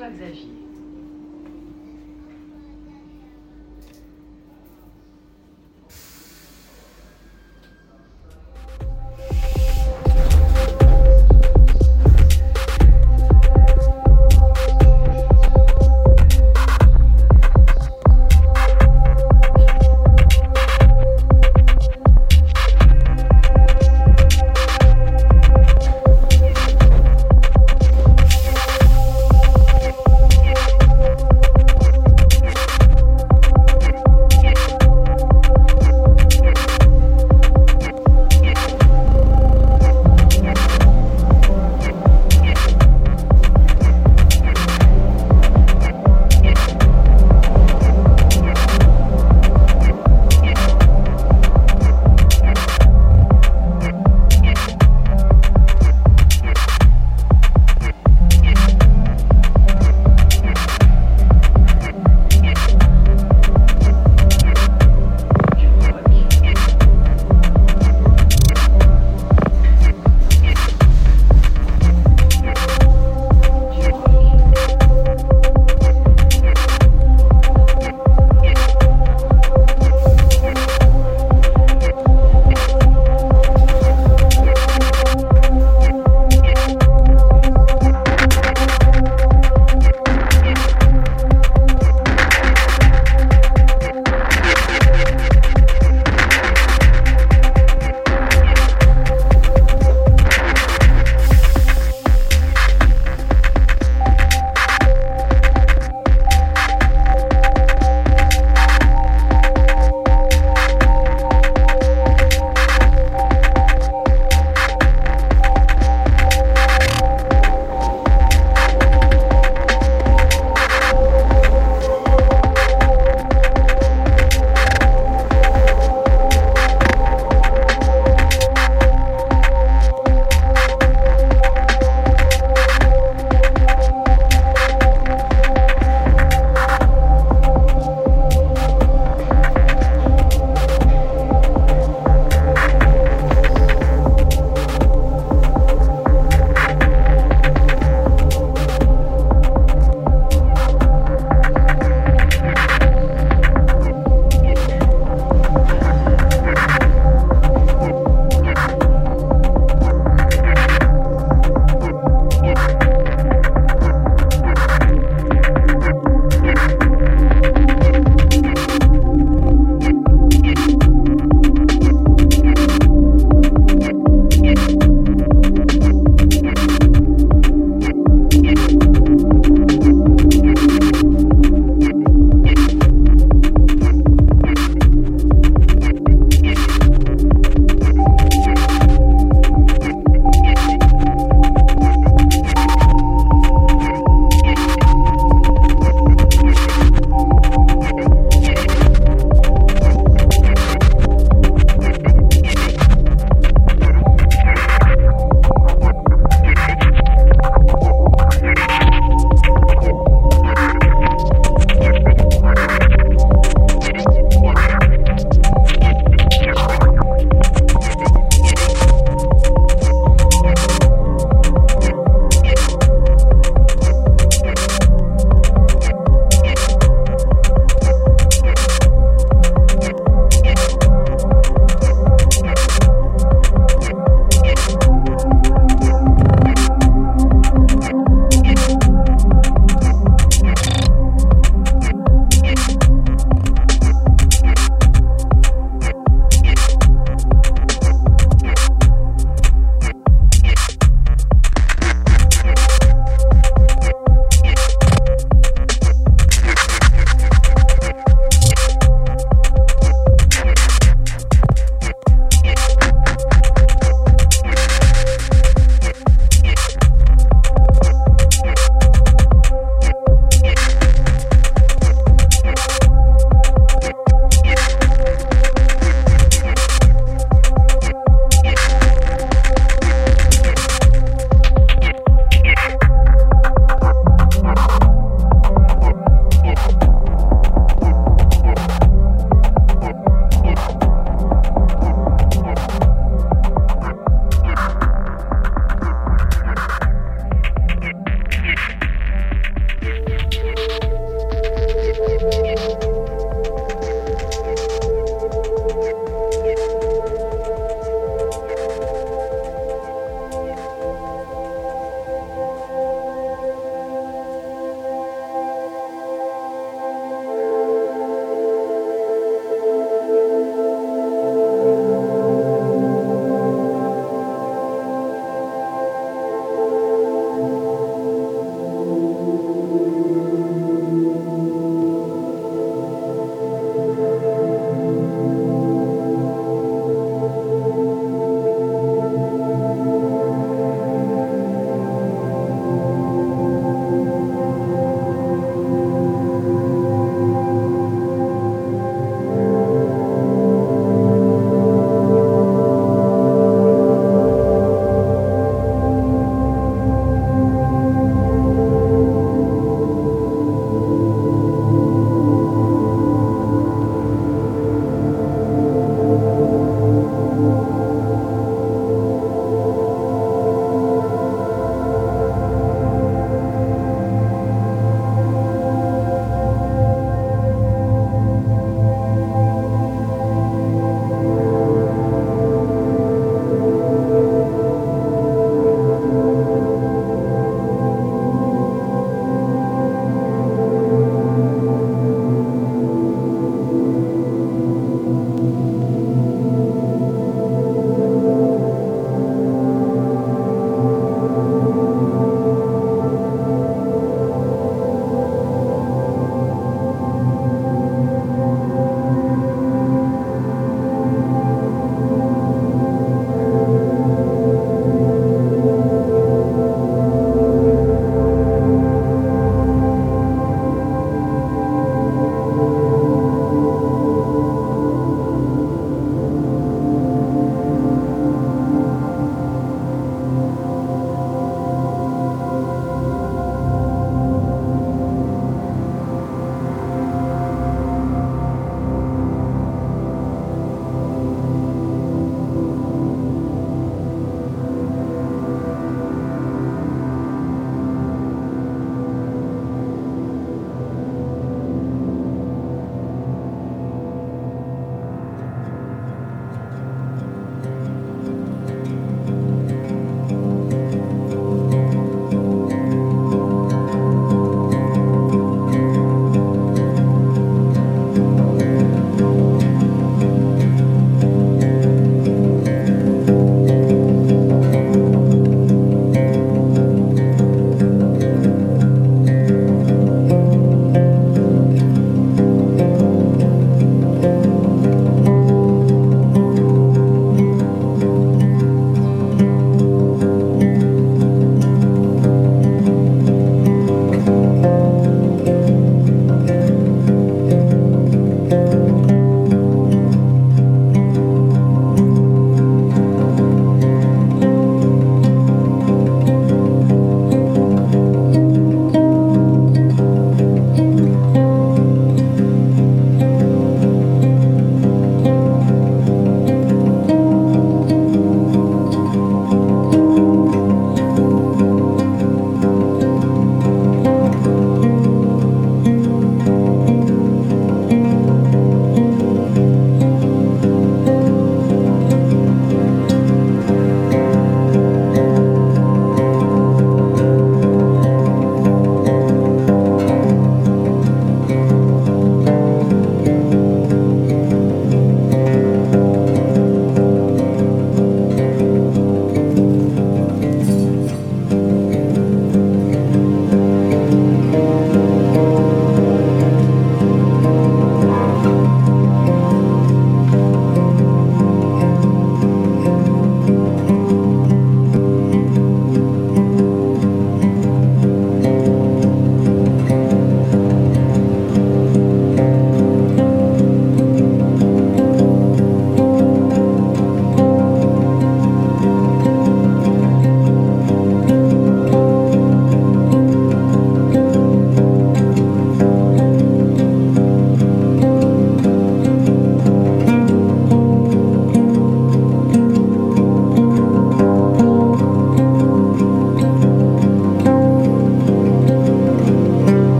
X, Y, Z.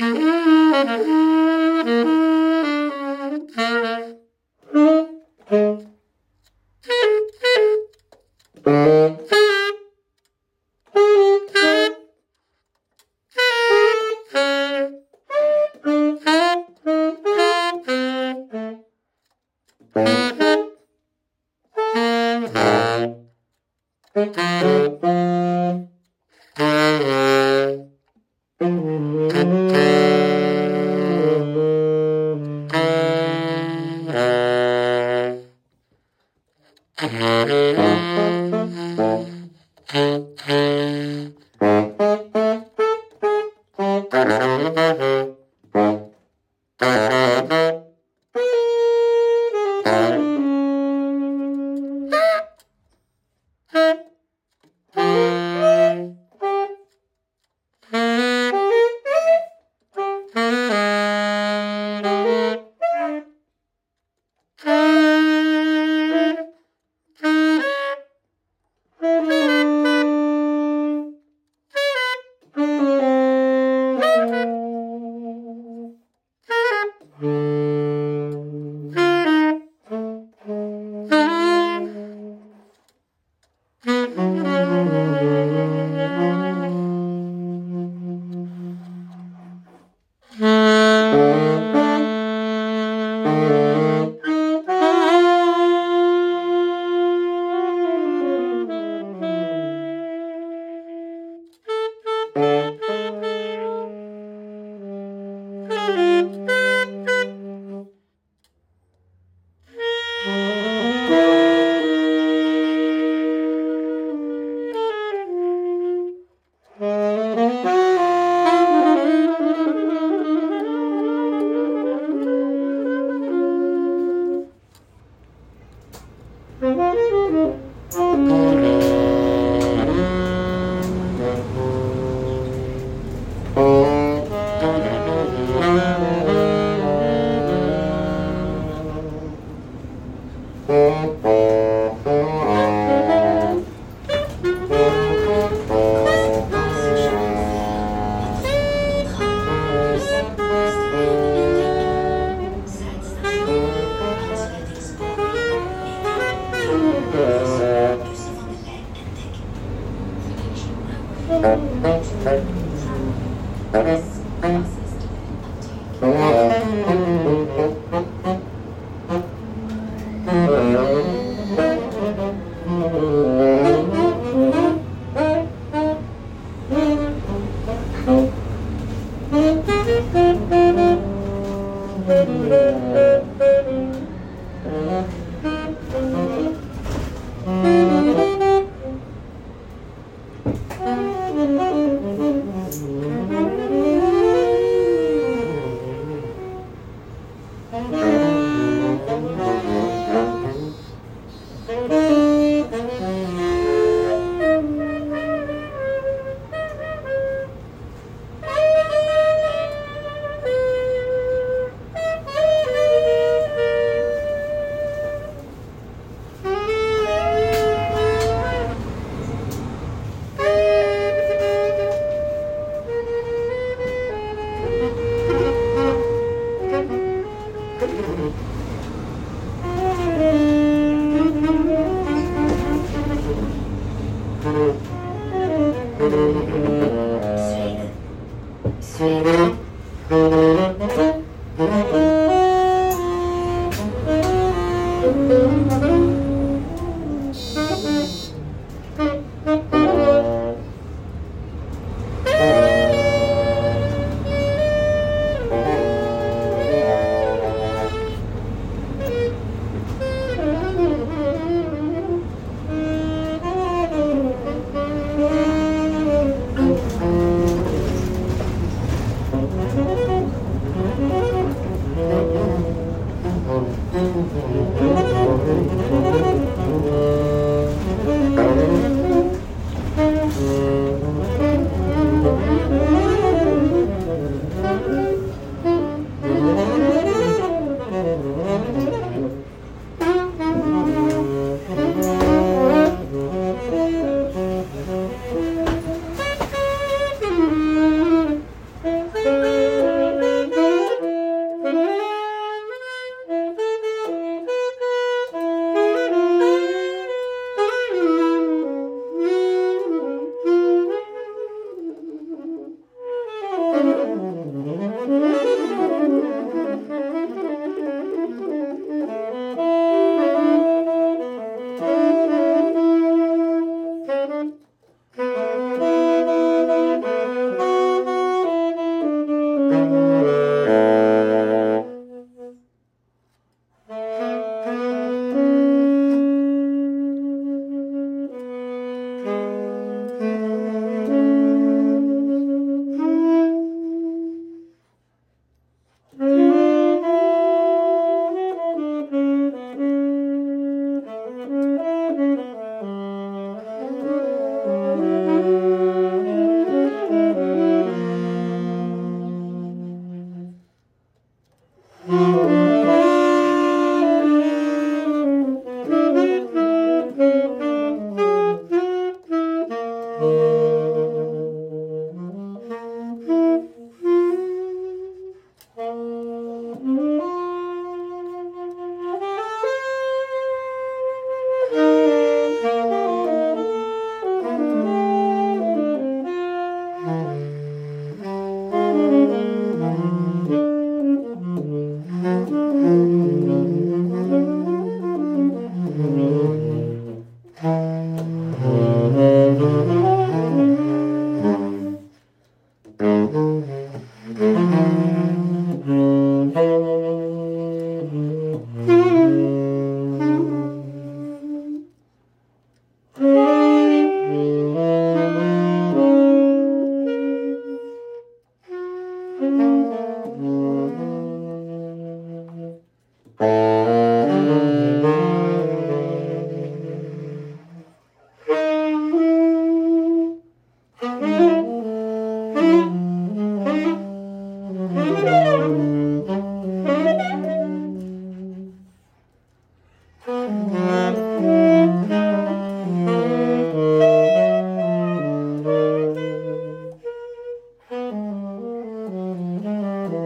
Mm-hmm.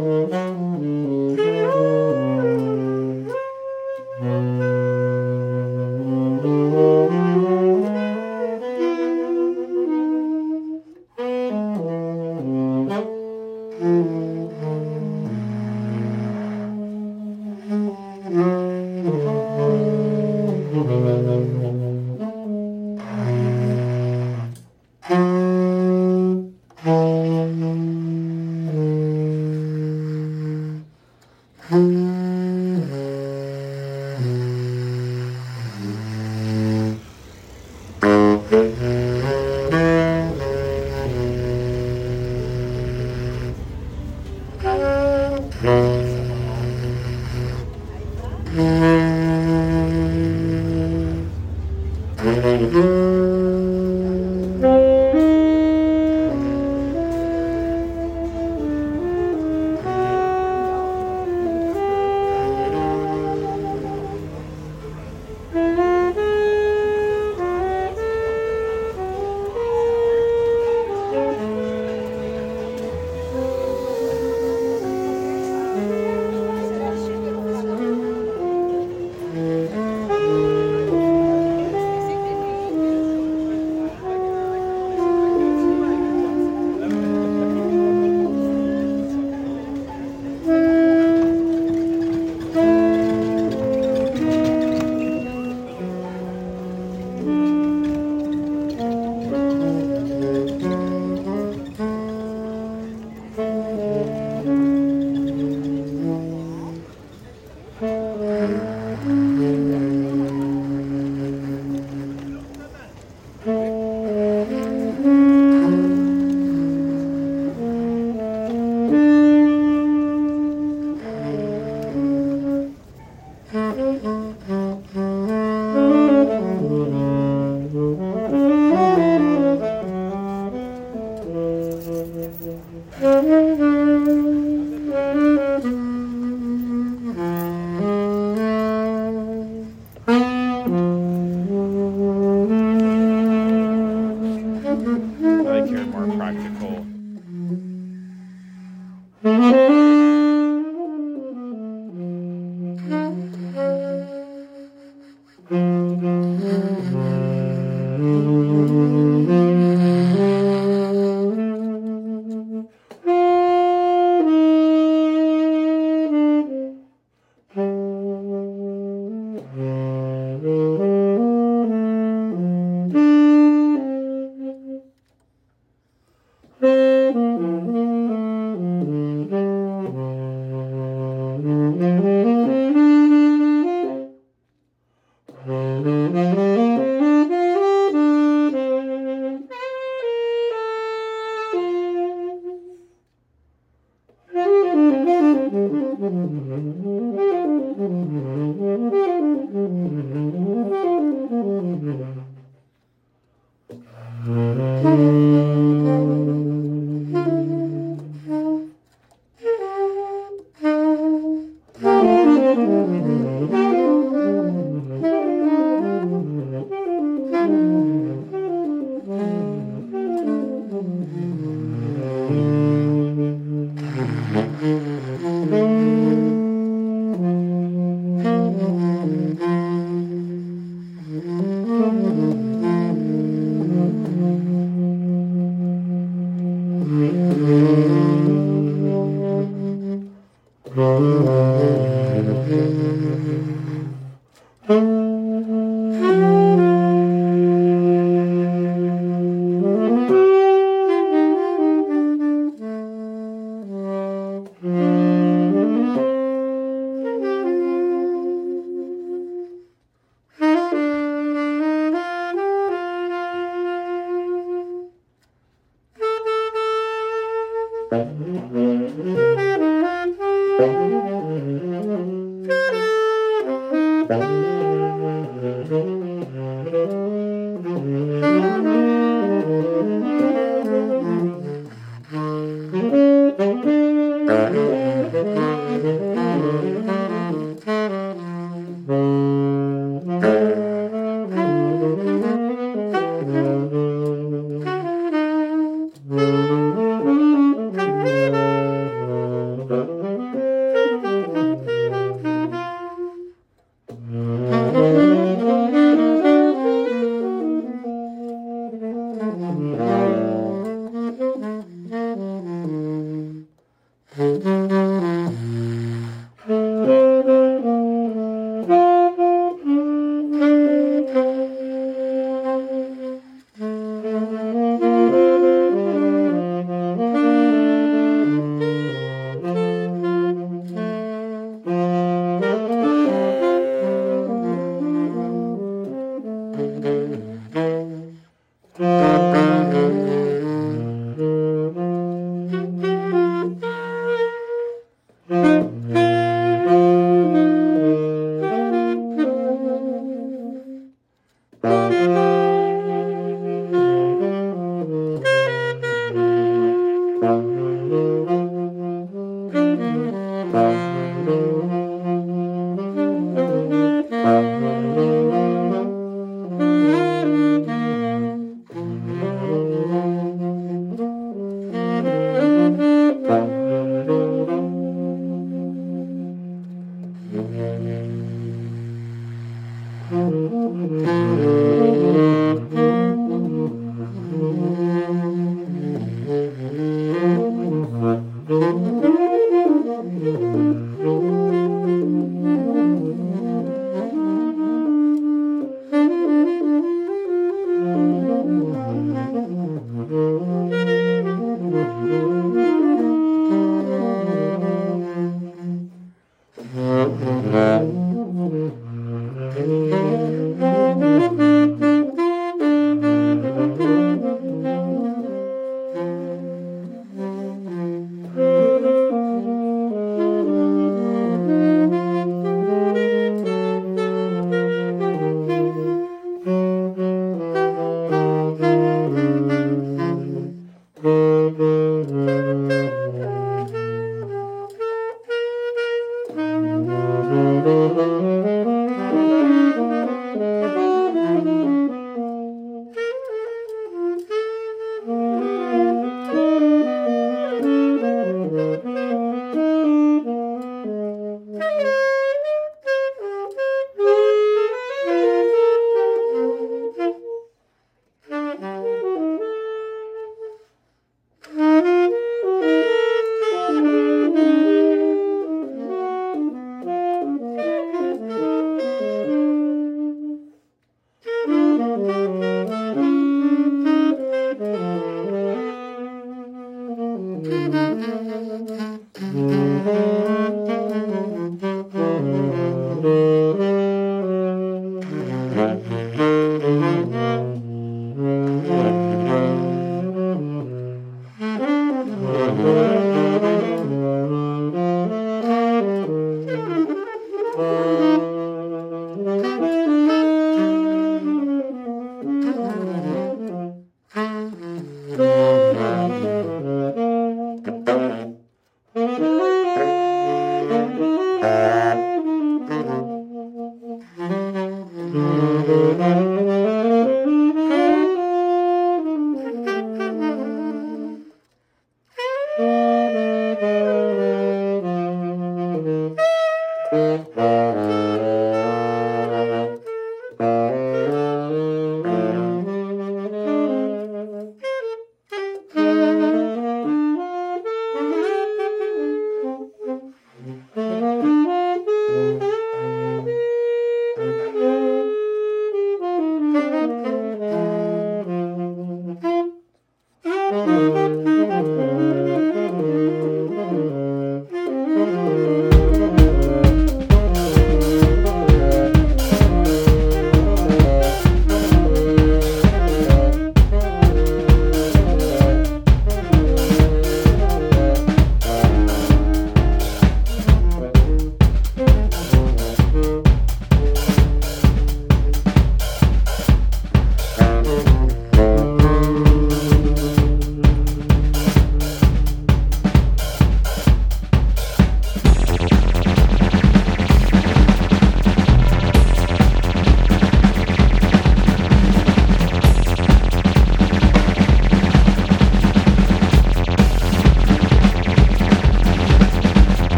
Gracias.